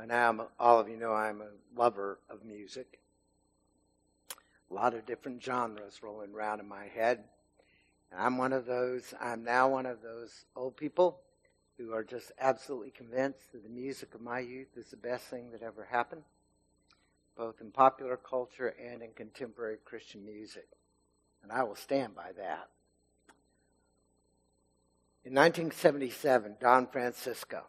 By now, all of you know I'm a lover of music. A lot of different genres rolling around in my head. And I'm one of those, I'm now one of those old people who are just absolutely convinced that the music of my youth is the best thing that ever happened, both in popular culture and in contemporary Christian music. And I will stand by that. In 1977, Don Francisco,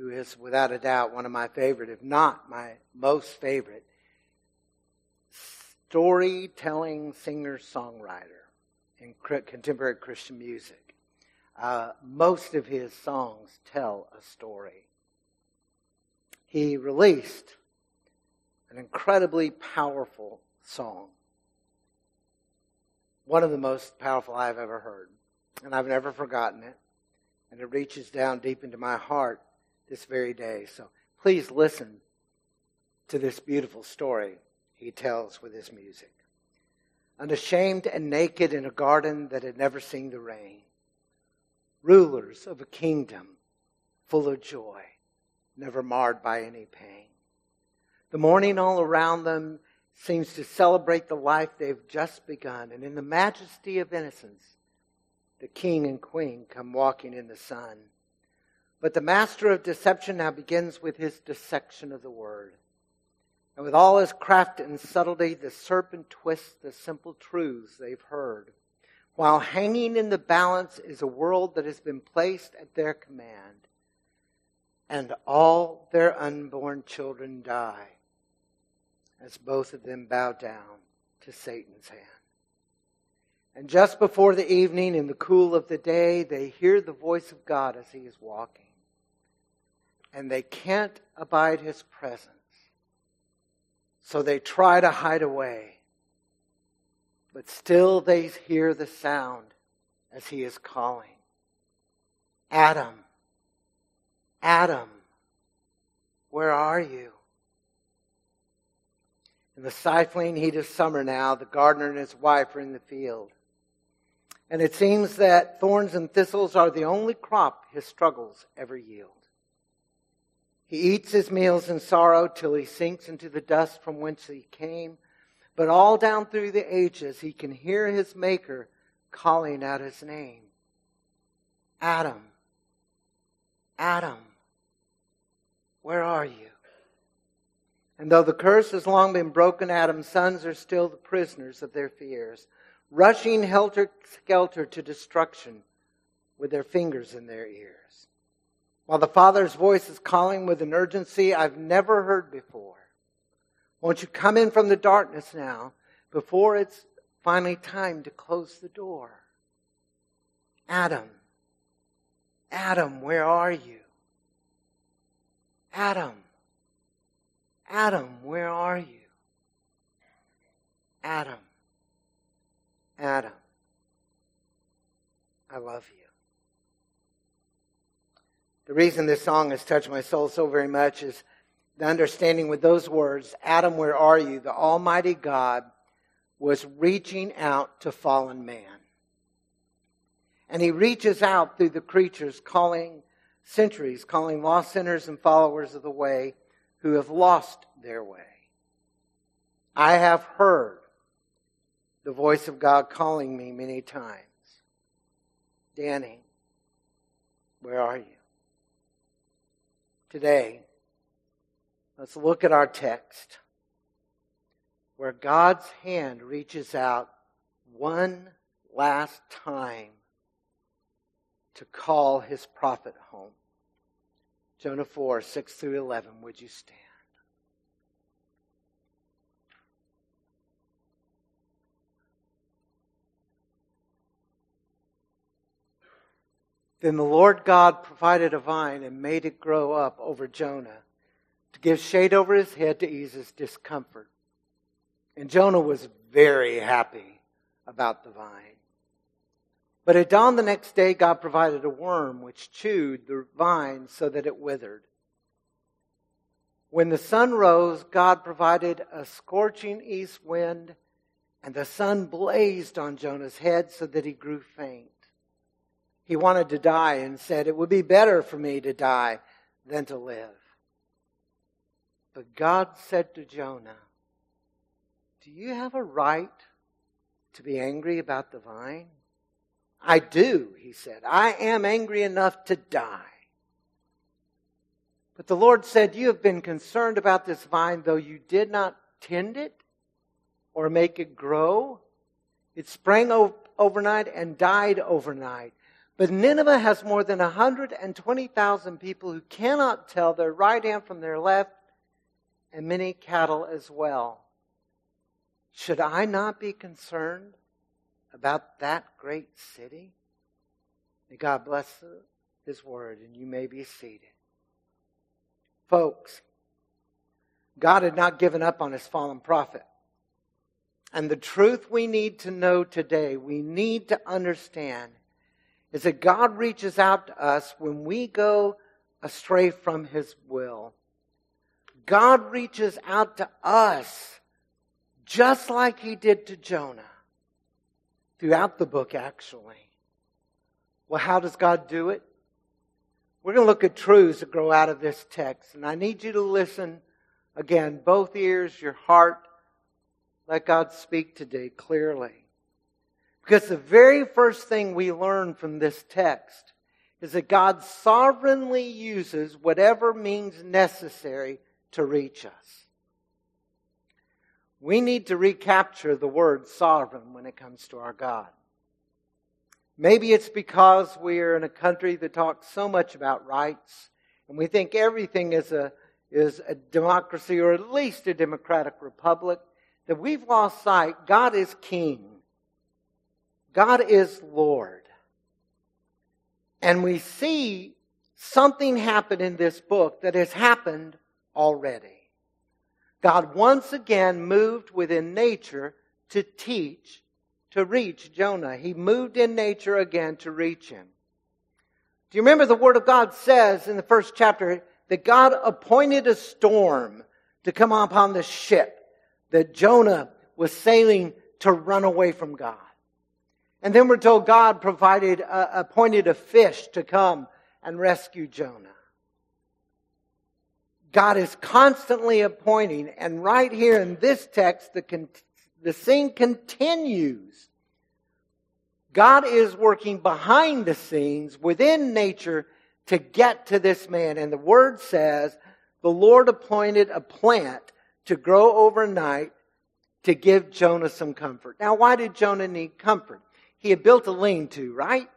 who is without a doubt one of my favorite, if not my most favorite, storytelling singer songwriter in contemporary Christian music. Uh, most of his songs tell a story. He released an incredibly powerful song. One of the most powerful I've ever heard. And I've never forgotten it. And it reaches down deep into my heart this very day. So please listen to this beautiful story he tells with his music. Unashamed and naked in a garden that had never seen the rain, rulers of a kingdom full of joy, never marred by any pain. The morning all around them seems to celebrate the life they've just begun, and in the majesty of innocence, the king and queen come walking in the sun. But the master of deception now begins with his dissection of the word. And with all his craft and subtlety, the serpent twists the simple truths they've heard. While hanging in the balance is a world that has been placed at their command. And all their unborn children die as both of them bow down to Satan's hand. And just before the evening, in the cool of the day, they hear the voice of God as he is walking and they can't abide his presence. So they try to hide away. But still they hear the sound as he is calling. Adam, Adam, where are you? In the stifling heat of summer now, the gardener and his wife are in the field. And it seems that thorns and thistles are the only crop his struggles ever yield. He eats his meals in sorrow till he sinks into the dust from whence he came. But all down through the ages, he can hear his Maker calling out his name Adam, Adam, where are you? And though the curse has long been broken, Adam's sons are still the prisoners of their fears, rushing helter skelter to destruction with their fingers in their ears while the Father's voice is calling with an urgency I've never heard before. Won't you come in from the darkness now before it's finally time to close the door? Adam, Adam, where are you? Adam, Adam, where are you? Adam, Adam, I love you. The reason this song has touched my soul so very much is the understanding with those words Adam, where are you? The Almighty God was reaching out to fallen man. And he reaches out through the creatures, calling centuries, calling lost sinners and followers of the way who have lost their way. I have heard the voice of God calling me many times. Danny, where are you? Today, let's look at our text where God's hand reaches out one last time to call his prophet home. Jonah 4, 6 through 11. Would you stand? Then the Lord God provided a vine and made it grow up over Jonah to give shade over his head to ease his discomfort. And Jonah was very happy about the vine. But at dawn the next day, God provided a worm which chewed the vine so that it withered. When the sun rose, God provided a scorching east wind, and the sun blazed on Jonah's head so that he grew faint. He wanted to die and said, It would be better for me to die than to live. But God said to Jonah, Do you have a right to be angry about the vine? I do, he said. I am angry enough to die. But the Lord said, You have been concerned about this vine, though you did not tend it or make it grow. It sprang overnight and died overnight. But Nineveh has more than 120,000 people who cannot tell their right hand from their left, and many cattle as well. Should I not be concerned about that great city? May God bless His word, and you may be seated. Folks, God had not given up on His fallen prophet. And the truth we need to know today, we need to understand, is that God reaches out to us when we go astray from His will. God reaches out to us just like He did to Jonah throughout the book, actually. Well, how does God do it? We're going to look at truths that grow out of this text. And I need you to listen again, both ears, your heart, let God speak today clearly. Because the very first thing we learn from this text is that God sovereignly uses whatever means necessary to reach us. We need to recapture the word sovereign when it comes to our God. Maybe it's because we're in a country that talks so much about rights and we think everything is a, is a democracy or at least a democratic republic that we've lost sight God is king. God is Lord. And we see something happen in this book that has happened already. God once again moved within nature to teach, to reach Jonah. He moved in nature again to reach him. Do you remember the Word of God says in the first chapter that God appointed a storm to come upon the ship? that Jonah was sailing to run away from God. And then we're told God provided, uh, appointed a fish to come and rescue Jonah. God is constantly appointing, and right here in this text, the, con- the scene continues. God is working behind the scenes within nature to get to this man. And the word says, the Lord appointed a plant to grow overnight to give Jonah some comfort. Now, why did Jonah need comfort? He had built a lean to, right?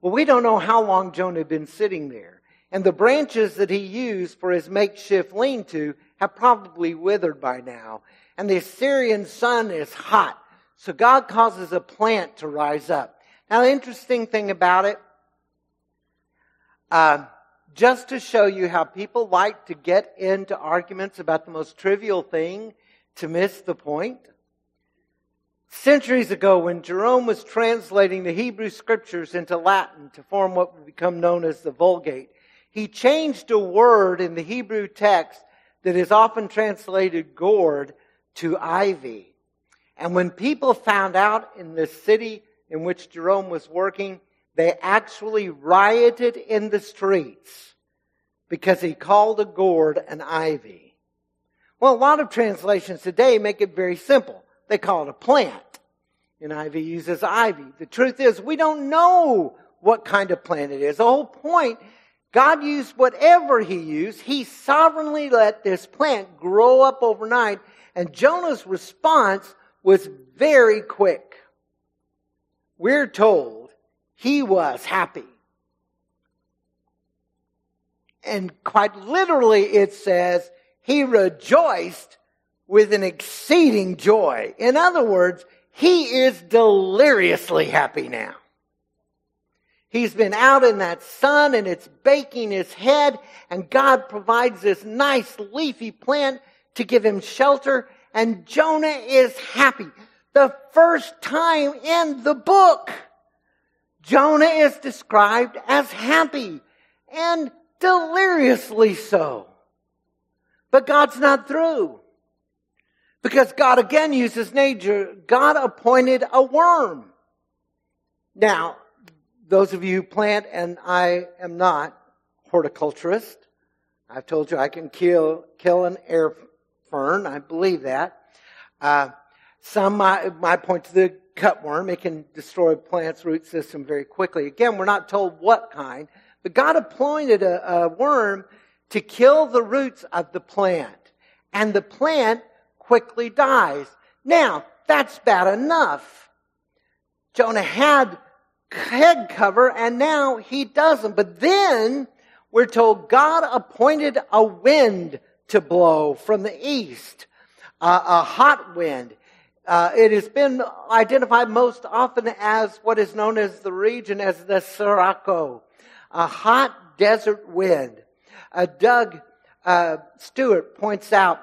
Well, we don't know how long Jonah had been sitting there. And the branches that he used for his makeshift lean to have probably withered by now. And the Assyrian sun is hot. So God causes a plant to rise up. Now, the interesting thing about it, uh, just to show you how people like to get into arguments about the most trivial thing to miss the point. Centuries ago, when Jerome was translating the Hebrew scriptures into Latin to form what would become known as the Vulgate, he changed a word in the Hebrew text that is often translated gourd to ivy. And when people found out in the city in which Jerome was working they actually rioted in the streets because he called a gourd an ivy. Well, a lot of translations today make it very simple. They call it a plant. NIV uses ivy. The truth is, we don't know what kind of plant it is. The whole point, God used whatever He used. He sovereignly let this plant grow up overnight, and Jonah's response was very quick. We're told he was happy. And quite literally, it says, he rejoiced with an exceeding joy. In other words, he is deliriously happy now. He's been out in that sun and it's baking his head and God provides this nice leafy plant to give him shelter and Jonah is happy. The first time in the book. Jonah is described as happy and deliriously so. But God's not through. Because God again uses nature. God appointed a worm. Now, those of you who plant, and I am not horticulturist, I've told you I can kill, kill an air fern. I believe that. Uh, some might, point to the cutworm. It can destroy plant's root system very quickly. Again, we're not told what kind, but God appointed a, a worm to kill the roots of the plant. And the plant quickly dies. Now, that's bad enough. Jonah had head cover and now he doesn't. But then we're told God appointed a wind to blow from the east, uh, a hot wind. Uh, it has been identified most often as what is known as the region as the Sirocco, a hot desert wind. Uh, Doug uh, Stuart points out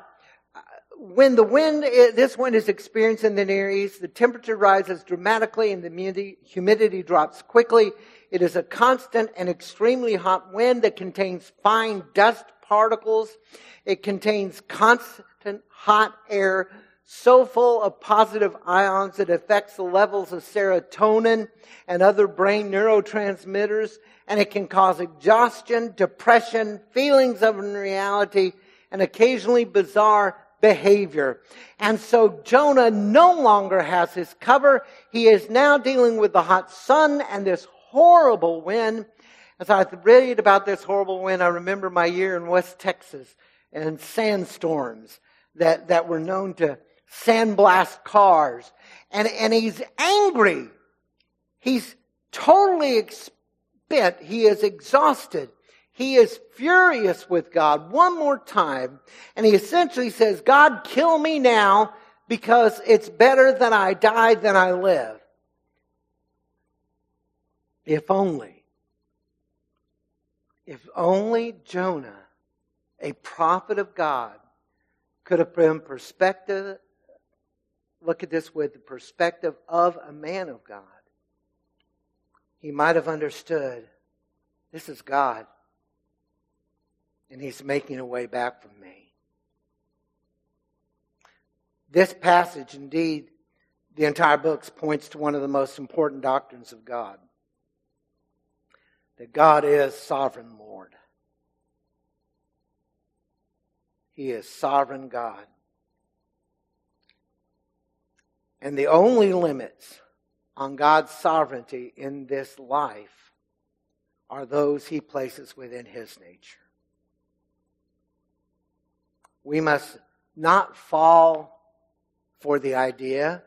when the wind, this wind is experienced in the Near East, the temperature rises dramatically and the humidity drops quickly. It is a constant and extremely hot wind that contains fine dust particles. It contains constant hot air so full of positive ions it affects the levels of serotonin and other brain neurotransmitters and it can cause exhaustion, depression, feelings of unreality, and occasionally bizarre behavior. And so Jonah no longer has his cover. He is now dealing with the hot sun and this horrible wind. As I read about this horrible wind, I remember my year in West Texas and sandstorms that, that were known to sandblast cars. And, and he's angry. He's totally spent. He is exhausted. He is furious with God one more time. And he essentially says, God, kill me now because it's better that I die than I live. If only. If only Jonah, a prophet of God, could have been perspective, look at this with the perspective of a man of God. He might have understood this is God and He's making a way back from me. This passage, indeed, the entire book points to one of the most important doctrines of God that God is sovereign Lord. He is sovereign God. And the only limits on God's sovereignty in this life are those he places within his nature we must not fall for the idea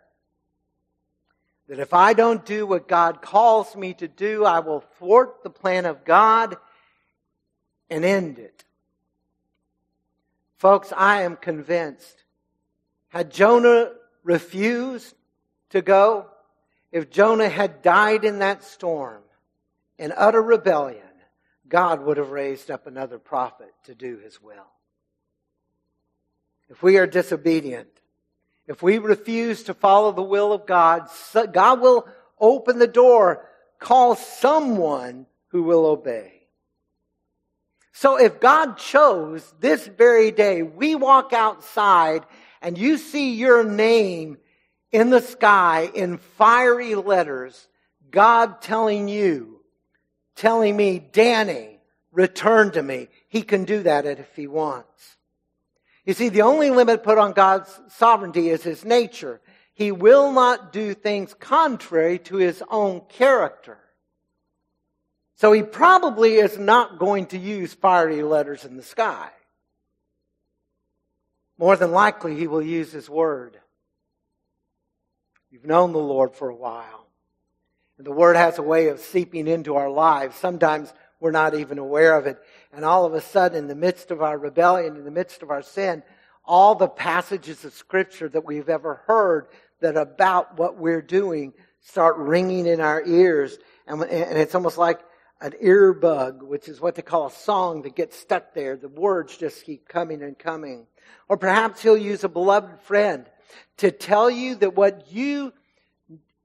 that if I don't do what God calls me to do, I will thwart the plan of God and end it. Folks, I am convinced. Had Jonah refused to go, if Jonah had died in that storm in utter rebellion, God would have raised up another prophet to do his will if we are disobedient, if we refuse to follow the will of God, God will open the door, call someone who will obey. So if God chose this very day, we walk outside and you see your name in the sky in fiery letters, God telling you, telling me, Danny, return to me. He can do that if he wants. You see, the only limit put on God's sovereignty is his nature. He will not do things contrary to his own character. So he probably is not going to use fiery letters in the sky. More than likely, he will use his word. You've known the Lord for a while. And the word has a way of seeping into our lives. Sometimes we're not even aware of it. And all of a sudden, in the midst of our rebellion, in the midst of our sin, all the passages of scripture that we've ever heard that about what we're doing start ringing in our ears. And, and it's almost like an ear bug, which is what they call a song that gets stuck there. The words just keep coming and coming. Or perhaps he'll use a beloved friend to tell you that what you,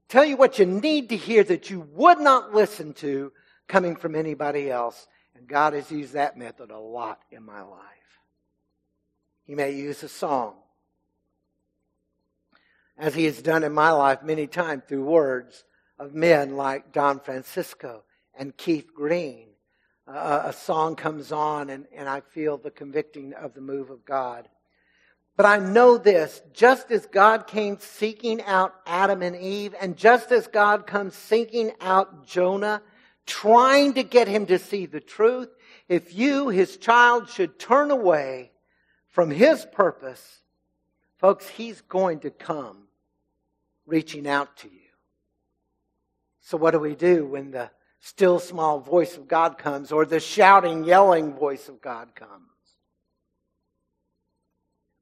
tell you what you need to hear that you would not listen to coming from anybody else. And God has used that method a lot in my life. He may use a song, as He has done in my life many times through words of men like Don Francisco and Keith Green, uh, a song comes on and, and I feel the convicting of the move of God. But I know this, just as God came seeking out Adam and Eve, and just as God comes seeking out Jonah, trying to get him to see the truth, if you, his child, should turn away from his purpose, folks, he's going to come reaching out to you. So what do we do when the still small voice of God comes or the shouting, yelling voice of God comes?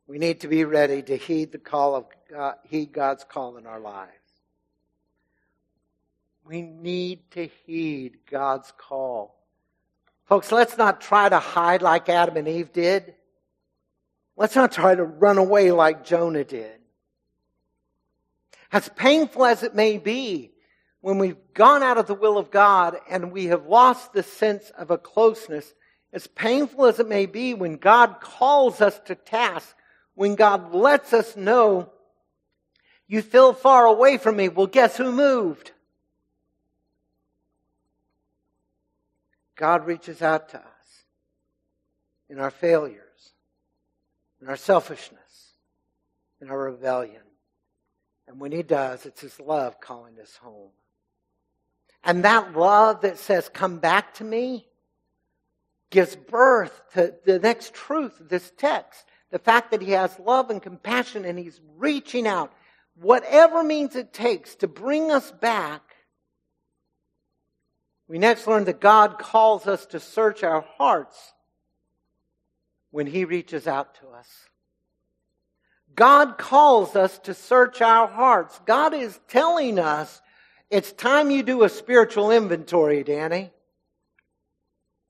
We need to be ready to heed the call of God, heed God's call in our lives. We need to heed God's call. Folks, let's not try to hide like Adam and Eve did. Let's not try to run away like Jonah did. As painful as it may be, when we've gone out of the will of God and we have lost the sense of a closeness, as painful as it may be when God calls us to task, when God lets us know, you feel far away from me. Well, guess who moved? God reaches out to us in our failures, in our selfishness, in our rebellion. And when He does, it's His love calling us home. And that love that says, Come back to me, gives birth to the next truth of this text. The fact that He has love and compassion and He's reaching out, whatever means it takes to bring us back we next learn that God calls us to search our hearts when He reaches out to us. God calls us to search our hearts. God is telling us it's time you do a spiritual inventory, Danny.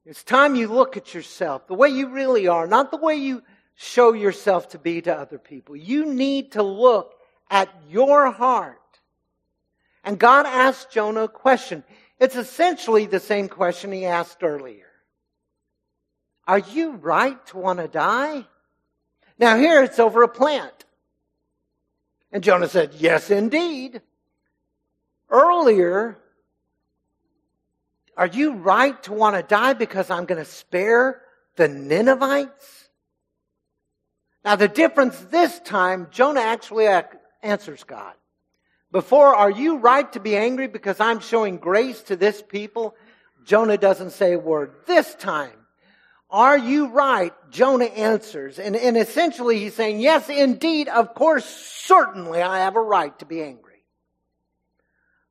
It's time you look at yourself, the way you really are, not the way you show yourself to be to other people. You need to look at your heart. And God asked Jonah a question. It's essentially the same question he asked earlier. Are you right to want to die? Now here it's over a plant. And Jonah said, yes, indeed. Earlier, are you right to want to die because I'm going to spare the Ninevites? Now the difference this time, Jonah actually answers God. Before, are you right to be angry because I'm showing grace to this people? Jonah doesn't say a word. This time, are you right? Jonah answers. And, and essentially he's saying, yes, indeed, of course, certainly I have a right to be angry.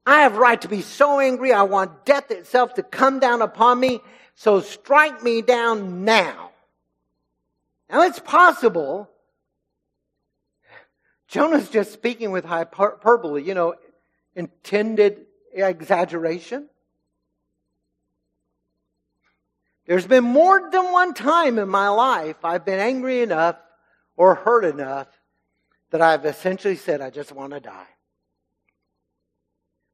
I have right to be so angry. I want death itself to come down upon me. So strike me down now. Now it's possible Jonah's just speaking with hyperbole, you know, intended exaggeration. There's been more than one time in my life I've been angry enough or hurt enough that I've essentially said, I just want to die.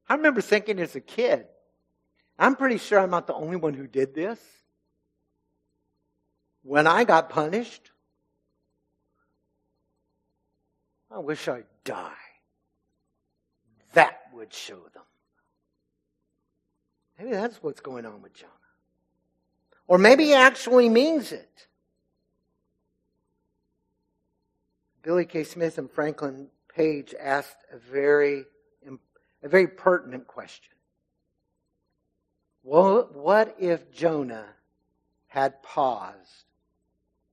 I remember thinking as a kid, I'm pretty sure I'm not the only one who did this. When I got punished, I wish I'd die. That would show them. Maybe that's what's going on with Jonah. Or maybe he actually means it. Billy K. Smith and Franklin Page asked a very, a very pertinent question. Well, what if Jonah had paused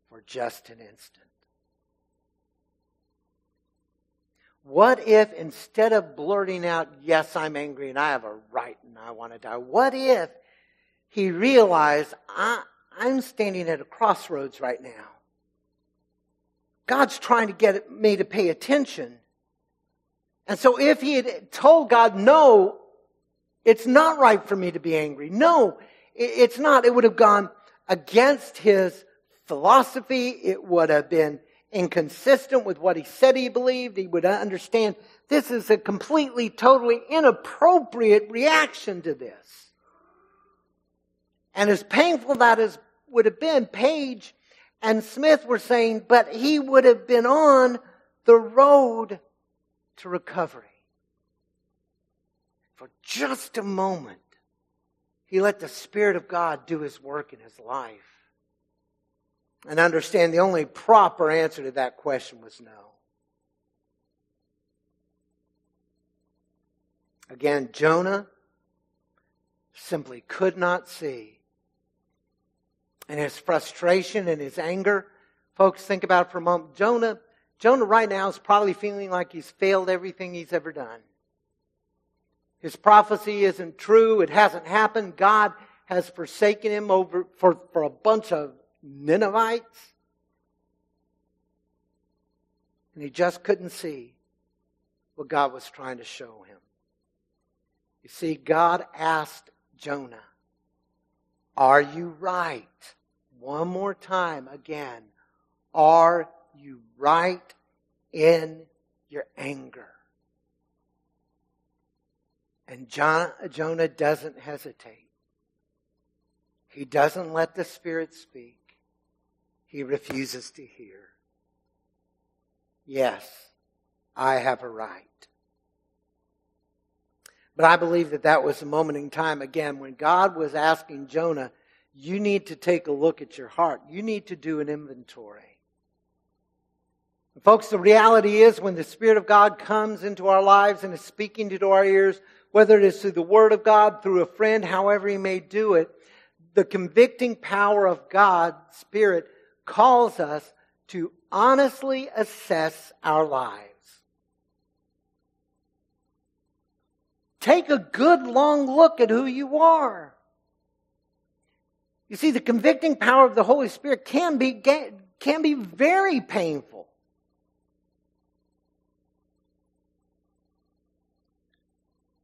for just an instant? What if instead of blurting out, yes, I'm angry and I have a right and I want to die, what if he realized, I, I'm standing at a crossroads right now. God's trying to get me to pay attention. And so if he had told God, no, it's not right for me to be angry. No, it's not. It would have gone against his philosophy. It would have been inconsistent with what he said he believed, he would understand this is a completely, totally inappropriate reaction to this. And as painful that is, would have been, Page and Smith were saying, but he would have been on the road to recovery. For just a moment, He let the Spirit of God do his work in his life. And understand the only proper answer to that question was no. Again, Jonah simply could not see. And his frustration and his anger, folks, think about for a moment. Jonah, Jonah right now is probably feeling like he's failed everything he's ever done. His prophecy isn't true. It hasn't happened. God has forsaken him over for, for a bunch of Ninevites. And he just couldn't see what God was trying to show him. You see, God asked Jonah, Are you right? One more time again. Are you right in your anger? And John, Jonah doesn't hesitate. He doesn't let the Spirit speak. He refuses to hear. Yes, I have a right. But I believe that that was a moment in time, again, when God was asking Jonah, you need to take a look at your heart. You need to do an inventory. Folks, the reality is when the Spirit of God comes into our lives and is speaking to our ears, whether it is through the Word of God, through a friend, however He may do it, the convicting power of God's Spirit calls us to honestly assess our lives. Take a good long look at who you are. You see, the convicting power of the Holy Spirit can be, can be very painful.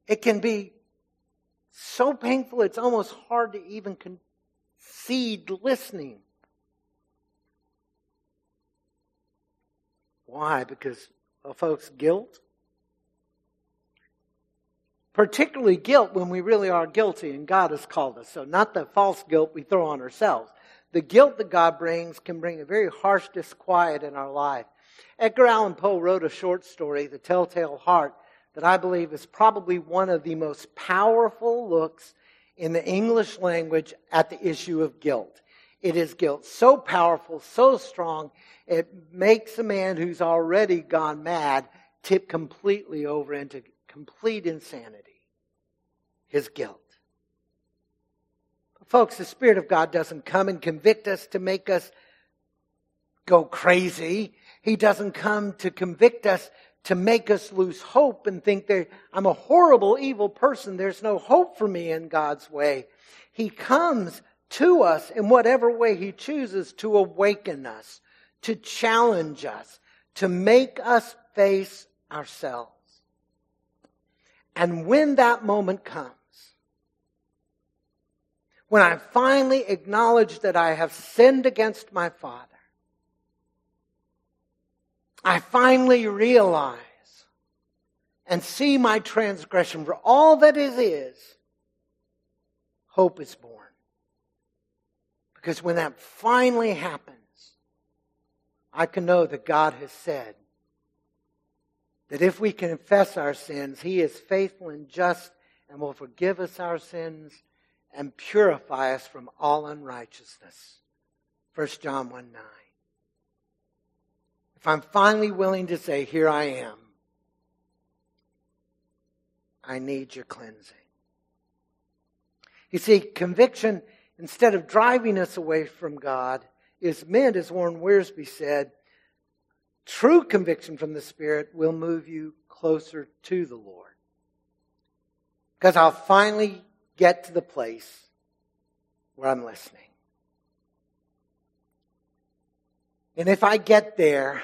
It can be so painful it's almost hard to even concede listening. Why? Because, well, folks, guilt. Particularly guilt when we really are guilty and God has called us. So, not the false guilt we throw on ourselves. The guilt that God brings can bring a very harsh disquiet in our life. Edgar Allan Poe wrote a short story, The Telltale Heart, that I believe is probably one of the most powerful looks in the English language at the issue of guilt. It is guilt so powerful, so strong, it makes a man who's already gone mad tip completely over into complete insanity. His guilt. Folks, the Spirit of God doesn't come and convict us to make us go crazy. He doesn't come to convict us to make us lose hope and think that I'm a horrible, evil person. There's no hope for me in God's way. He comes to us in whatever way He chooses to awaken us, to challenge us, to make us face ourselves. And when that moment comes, when I finally acknowledge that I have sinned against my Father, I finally realize and see my transgression for all that it is, hope is born. Because when that finally happens, I can know that God has said that if we confess our sins, He is faithful and just and will forgive us our sins and purify us from all unrighteousness. 1 John 1 9 if I'm finally willing to say, Here I am, I need your cleansing. You see, conviction, instead of driving us away from God, is meant, as Warren Wiersbe said, true conviction from the Spirit will move you closer to the Lord. Because I'll finally get to the place where I'm listening. And if I get there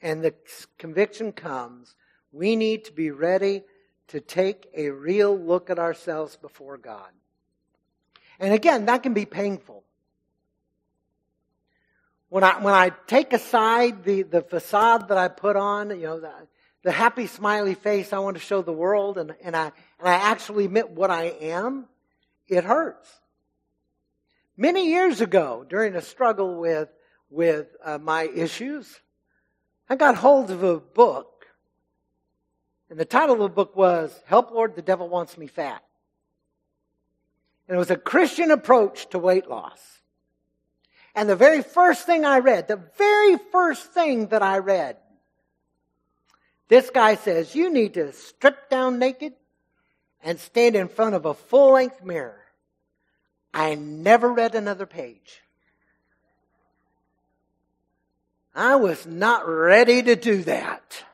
and the conviction comes, we need to be ready to take a real look at ourselves before God. And again, that can be painful. When I, when I take aside the, the facade that I put on, you know, the, the happy smiley face I want to show the world, and, and, I, and I actually admit what I am, it hurts. Many years ago, during a struggle with with uh, my issues, I got hold of a book. And the title of the book was Help Lord, the Devil Wants Me Fat. And it was a Christian approach to weight loss. And the very first thing I read, the very first thing that I read, this guy says, you need to strip down naked and stand in front of a full length mirror. I never read another page. I was not ready to do that.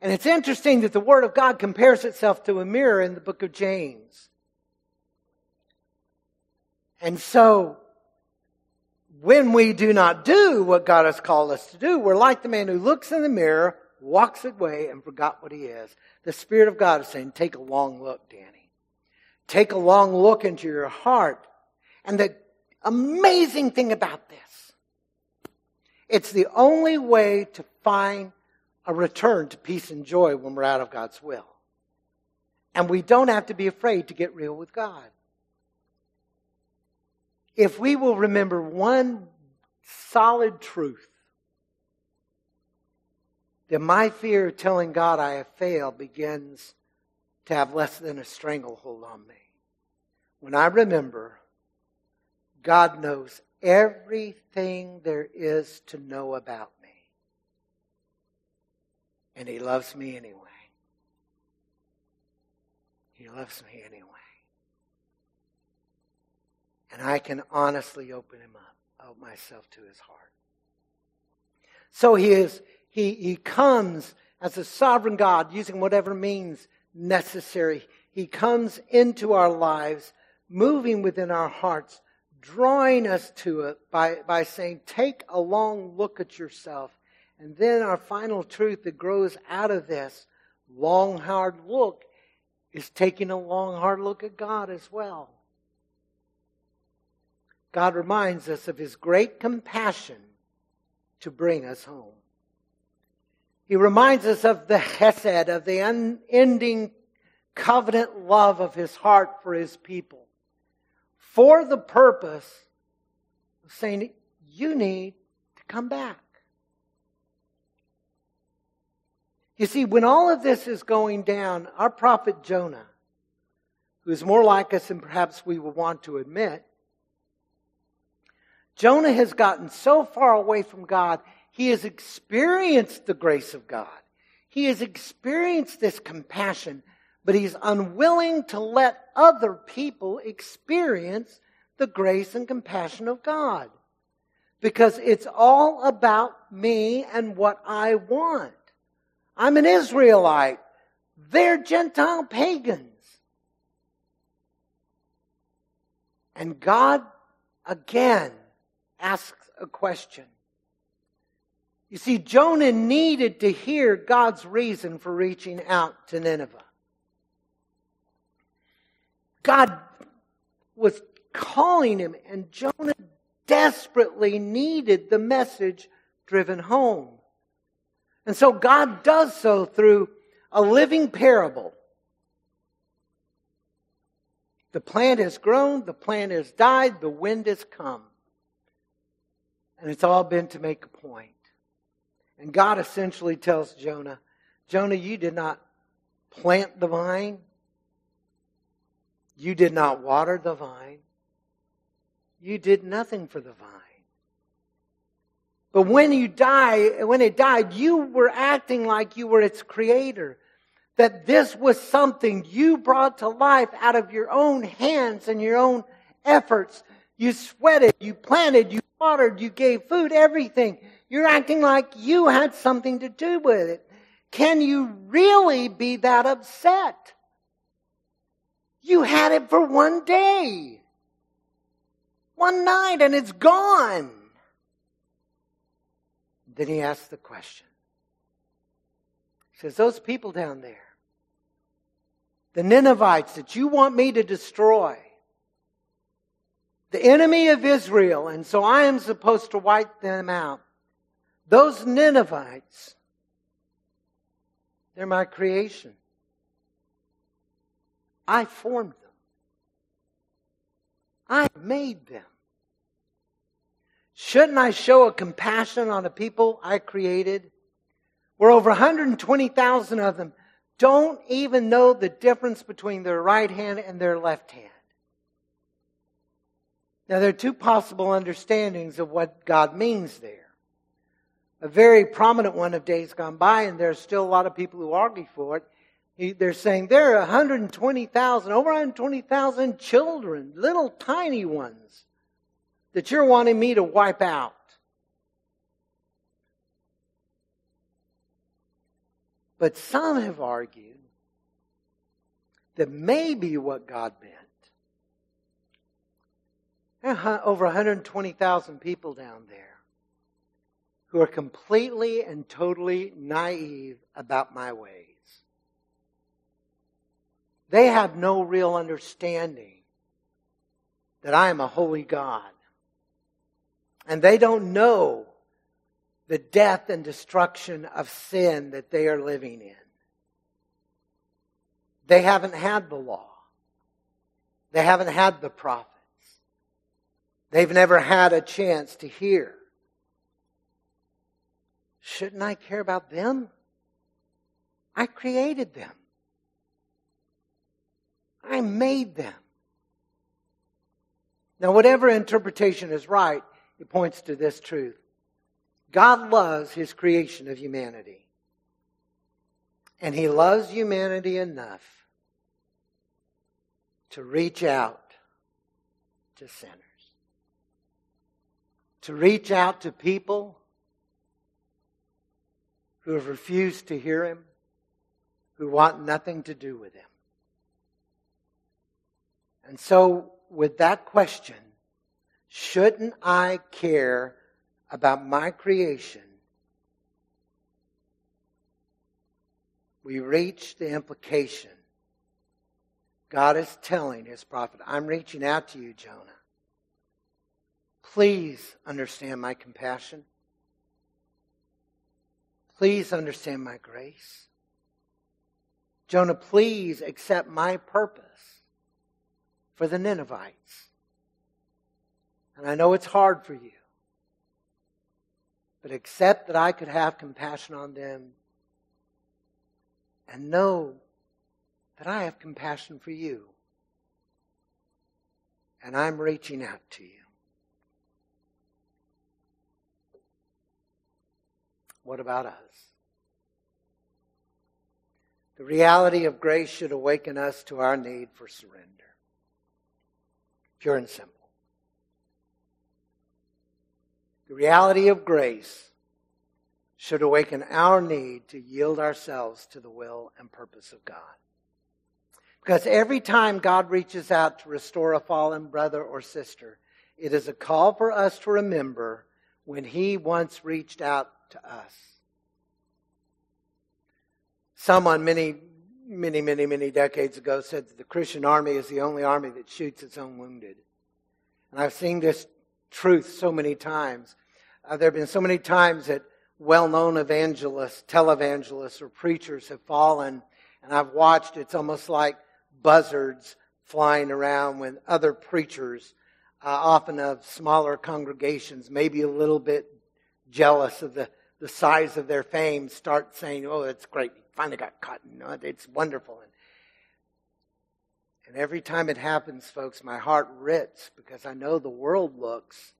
And it's interesting that the Word of God compares itself to a mirror in the book of James. And so, when we do not do what God has called us to do, we're like the man who looks in the mirror, walks away, and forgot what he is. The Spirit of God is saying, take a long look, Danny. Take a long look into your heart. And the amazing thing about this it's the only way to find a return to peace and joy when we're out of God's will. And we don't have to be afraid to get real with God. If we will remember one solid truth, then my fear of telling God I have failed begins to have less than a stranglehold on me. When I remember God knows everything there is to know about me. And He loves me anyway. He loves me anyway. And I can honestly open Him up, open myself to His heart. So He is, He, He comes as a sovereign God using whatever means necessary. He comes into our lives, moving within our hearts drawing us to it by, by saying, take a long look at yourself. And then our final truth that grows out of this long, hard look is taking a long, hard look at God as well. God reminds us of his great compassion to bring us home. He reminds us of the hesed, of the unending covenant love of his heart for his people for the purpose of saying, you need to come back. You see, when all of this is going down, our prophet Jonah, who is more like us than perhaps we would want to admit, Jonah has gotten so far away from God, he has experienced the grace of God. He has experienced this compassion but he's unwilling to let other people experience the grace and compassion of God. Because it's all about me and what I want. I'm an Israelite. They're Gentile pagans. And God again asks a question. You see, Jonah needed to hear God's reason for reaching out to Nineveh. God was calling him, and Jonah desperately needed the message driven home. And so God does so through a living parable. The plant has grown, the plant has died, the wind has come. And it's all been to make a point. And God essentially tells Jonah, Jonah, you did not plant the vine. You did not water the vine. You did nothing for the vine. But when you die, when it died, you were acting like you were its creator. That this was something you brought to life out of your own hands and your own efforts. You sweated, you planted, you watered, you gave food, everything. You're acting like you had something to do with it. Can you really be that upset? You had it for one day, one night, and it's gone. Then he asks the question. He says, Those people down there, the Ninevites that you want me to destroy, the enemy of Israel, and so I am supposed to wipe them out. Those Ninevites, they're my creation. I formed them. I made them. Shouldn't I show a compassion on the people I created? Where over 120,000 of them don't even know the difference between their right hand and their left hand. Now, there are two possible understandings of what God means there. A very prominent one of days gone by, and there's still a lot of people who argue for it. They're saying there are 120,000, over 120,000 children, little tiny ones, that you're wanting me to wipe out. But some have argued that maybe what God meant Uh-huh, over 120,000 people down there who are completely and totally naive about my ways. They have no real understanding that I am a holy God. And they don't know the death and destruction of sin that they are living in. They haven't had the law. They haven't had the prophets. They've never had a chance to hear. Shouldn't I care about them? I created them. I made them. Now, whatever interpretation is right, it points to this truth. God loves his creation of humanity. And he loves humanity enough to reach out to sinners to reach out to people who have refused to hear him, who want nothing to do with him. And so, with that question, shouldn't I care about my creation? We reach the implication. God is telling his prophet, I'm reaching out to you, Jonah. Please understand my compassion. Please understand my grace. Jonah, please accept my purpose for the Ninevites. And I know it's hard for you, but accept that I could have compassion on them and know that I have compassion for you. And I'm reaching out to you. What about us? The reality of grace should awaken us to our need for surrender. Pure and simple. The reality of grace should awaken our need to yield ourselves to the will and purpose of God. Because every time God reaches out to restore a fallen brother or sister, it is a call for us to remember when He once reached out to us. Someone many, many, many, many decades ago said that the Christian army is the only army that shoots its own wounded. And I've seen this truth so many times. Uh, there have been so many times that well-known evangelists, televangelists, or preachers have fallen, and I've watched. It's almost like buzzards flying around when other preachers, uh, often of smaller congregations, maybe a little bit jealous of the, the size of their fame, start saying, "Oh, that's great! You finally got caught. It's wonderful." And, and every time it happens, folks, my heart rips because I know the world looks.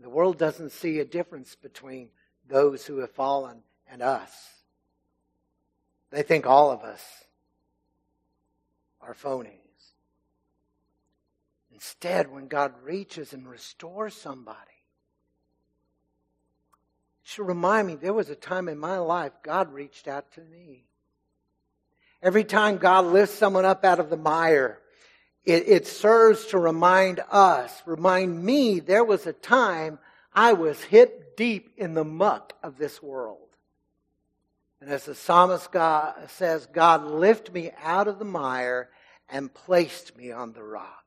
The world doesn't see a difference between those who have fallen and us. They think all of us are phonies. Instead, when God reaches and restores somebody, should remind me there was a time in my life God reached out to me. Every time God lifts someone up out of the mire, it, it serves to remind us, remind me there was a time I was hip deep in the muck of this world. And as the psalmist God says, God lifted me out of the mire and placed me on the rock.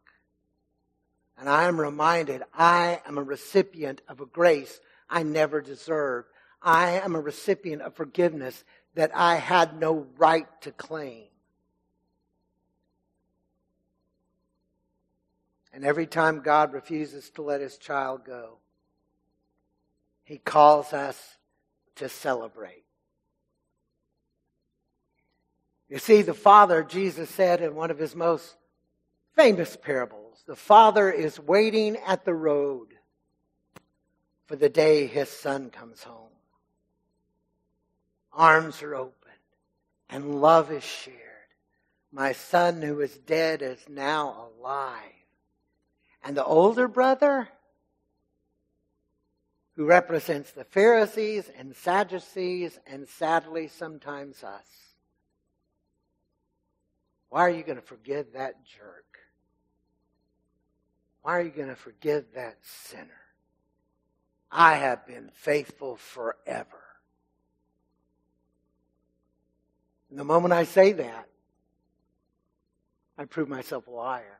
And I am reminded I am a recipient of a grace I never deserved. I am a recipient of forgiveness that I had no right to claim. And every time God refuses to let his child go, he calls us to celebrate. You see, the Father, Jesus said in one of his most famous parables. The father is waiting at the road for the day his son comes home. Arms are opened and love is shared. My son who is dead is now alive. And the older brother, who represents the Pharisees and Sadducees and sadly sometimes us. Why are you going to forgive that jerk? Why are you going to forgive that sinner? I have been faithful forever. And the moment I say that, I prove myself a liar.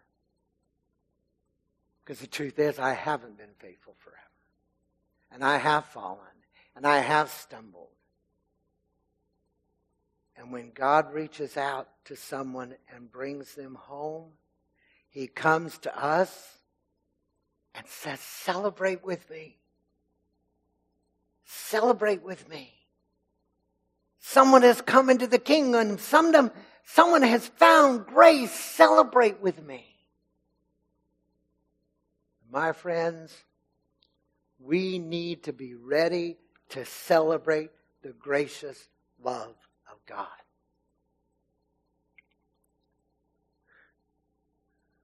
Because the truth is, I haven't been faithful forever. And I have fallen. And I have stumbled. And when God reaches out to someone and brings them home, He comes to us and says, Celebrate with me. Celebrate with me. Someone has come into the kingdom. Someone, someone has found grace. Celebrate with me. My friends, we need to be ready to celebrate the gracious love of God.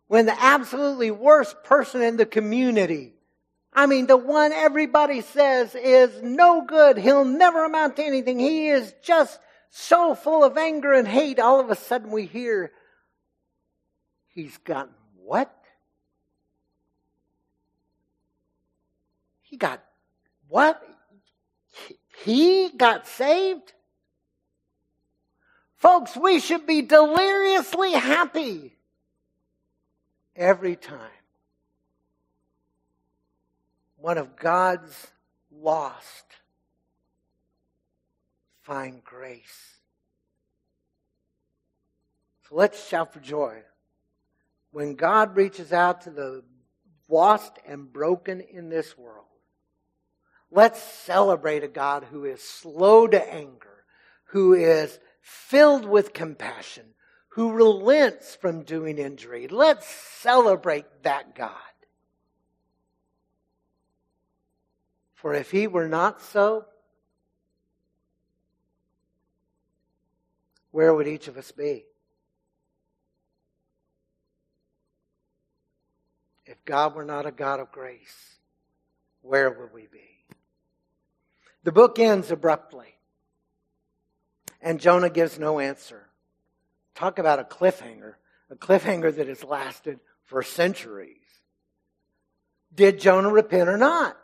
When the absolutely worst person in the community, I mean, the one everybody says is no good, he'll never amount to anything, he is just so full of anger and hate, all of a sudden we hear he's gotten what? He got what? He got saved? Folks, we should be deliriously happy every time one of God's lost find grace. So let's shout for joy. When God reaches out to the lost and broken in this world, let's celebrate a God who is slow to anger, who is filled with compassion, who relents from doing injury. Let's celebrate that God. For if he were not so, where would each of us be? If God were not a God of grace, where would we be? The book ends abruptly, and Jonah gives no answer. Talk about a cliffhanger, a cliffhanger that has lasted for centuries. Did Jonah repent or not?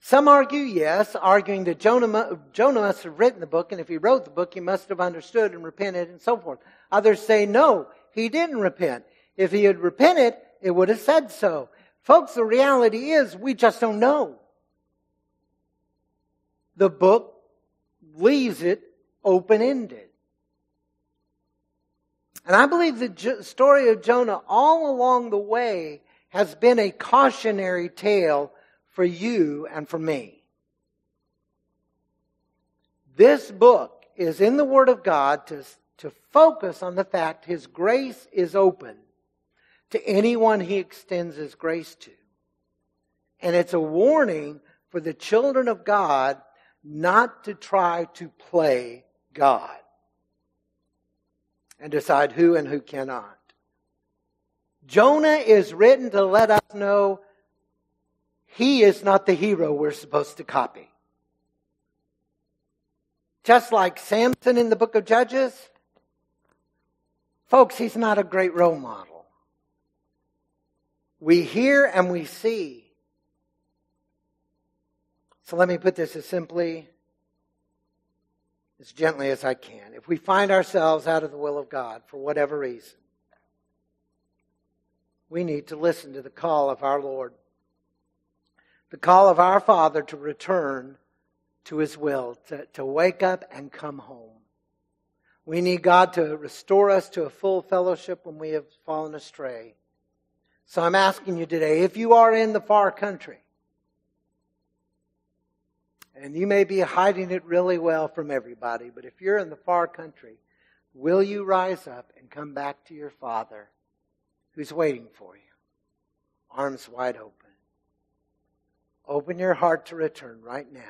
Some argue yes, arguing that Jonah, Jonah must have written the book, and if he wrote the book, he must have understood and repented and so forth. Others say no, he didn't repent. If he had repented, it would have said so. Folks, the reality is we just don't know. The book leaves it open ended. And I believe the story of Jonah all along the way has been a cautionary tale for you and for me. This book is in the Word of God to, to focus on the fact His grace is open to anyone He extends His grace to. And it's a warning for the children of God not to try to play God and decide who and who cannot. Jonah is written to let us know he is not the hero we're supposed to copy. Just like Samson in the book of Judges, folks, he's not a great role model. We hear and we see. So let me put this as simply as gently as I can. If we find ourselves out of the will of God for whatever reason, we need to listen to the call of our Lord, the call of our Father to return to His will, to, to wake up and come home. We need God to restore us to a full fellowship when we have fallen astray. So I'm asking you today, if you are in the far country, and you may be hiding it really well from everybody, but if you're in the far country, will you rise up and come back to your Father who's waiting for you? arms wide open. Open your heart to return right now.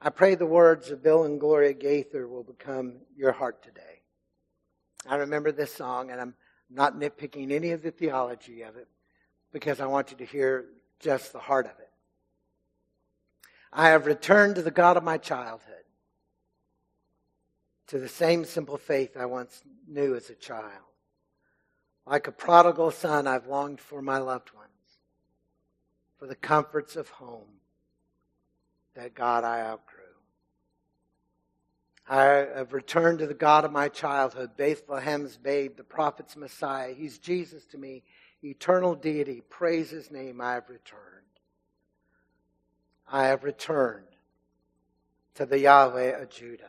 I pray the words of Bill and Gloria Gaither will become your heart today. I remember this song, and I'm not nitpicking any of the theology of it because I want you to hear just the heart of it. I have returned to the God of my childhood, to the same simple faith I once knew as a child. Like a prodigal son, I've longed for my loved ones, for the comforts of home that God I outgrew. I have returned to the God of my childhood, Bethlehem's babe, the prophet's Messiah. He's Jesus to me, eternal deity. Praise his name, I have returned. I have returned to the Yahweh of Judah.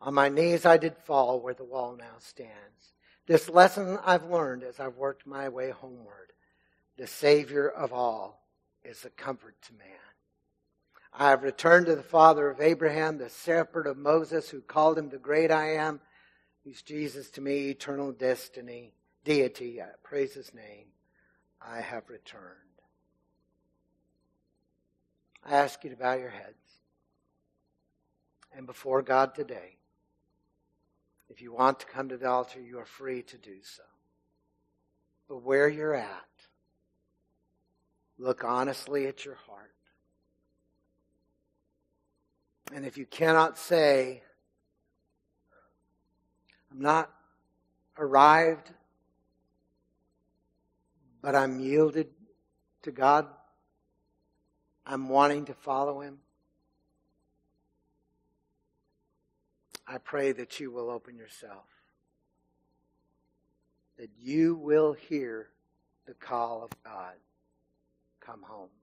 On my knees I did fall where the wall now stands. This lesson I've learned as I've worked my way homeward. The Savior of all is a comfort to man. I have returned to the father of Abraham, the shepherd of Moses, who called him the great I am. He's Jesus to me, eternal destiny, deity. I praise his name. I have returned. I ask you to bow your heads. And before God today, if you want to come to the altar, you are free to do so. But where you're at, look honestly at your heart. And if you cannot say, I'm not arrived, but I'm yielded to God, I'm wanting to follow Him, I pray that you will open yourself, that you will hear the call of God come home.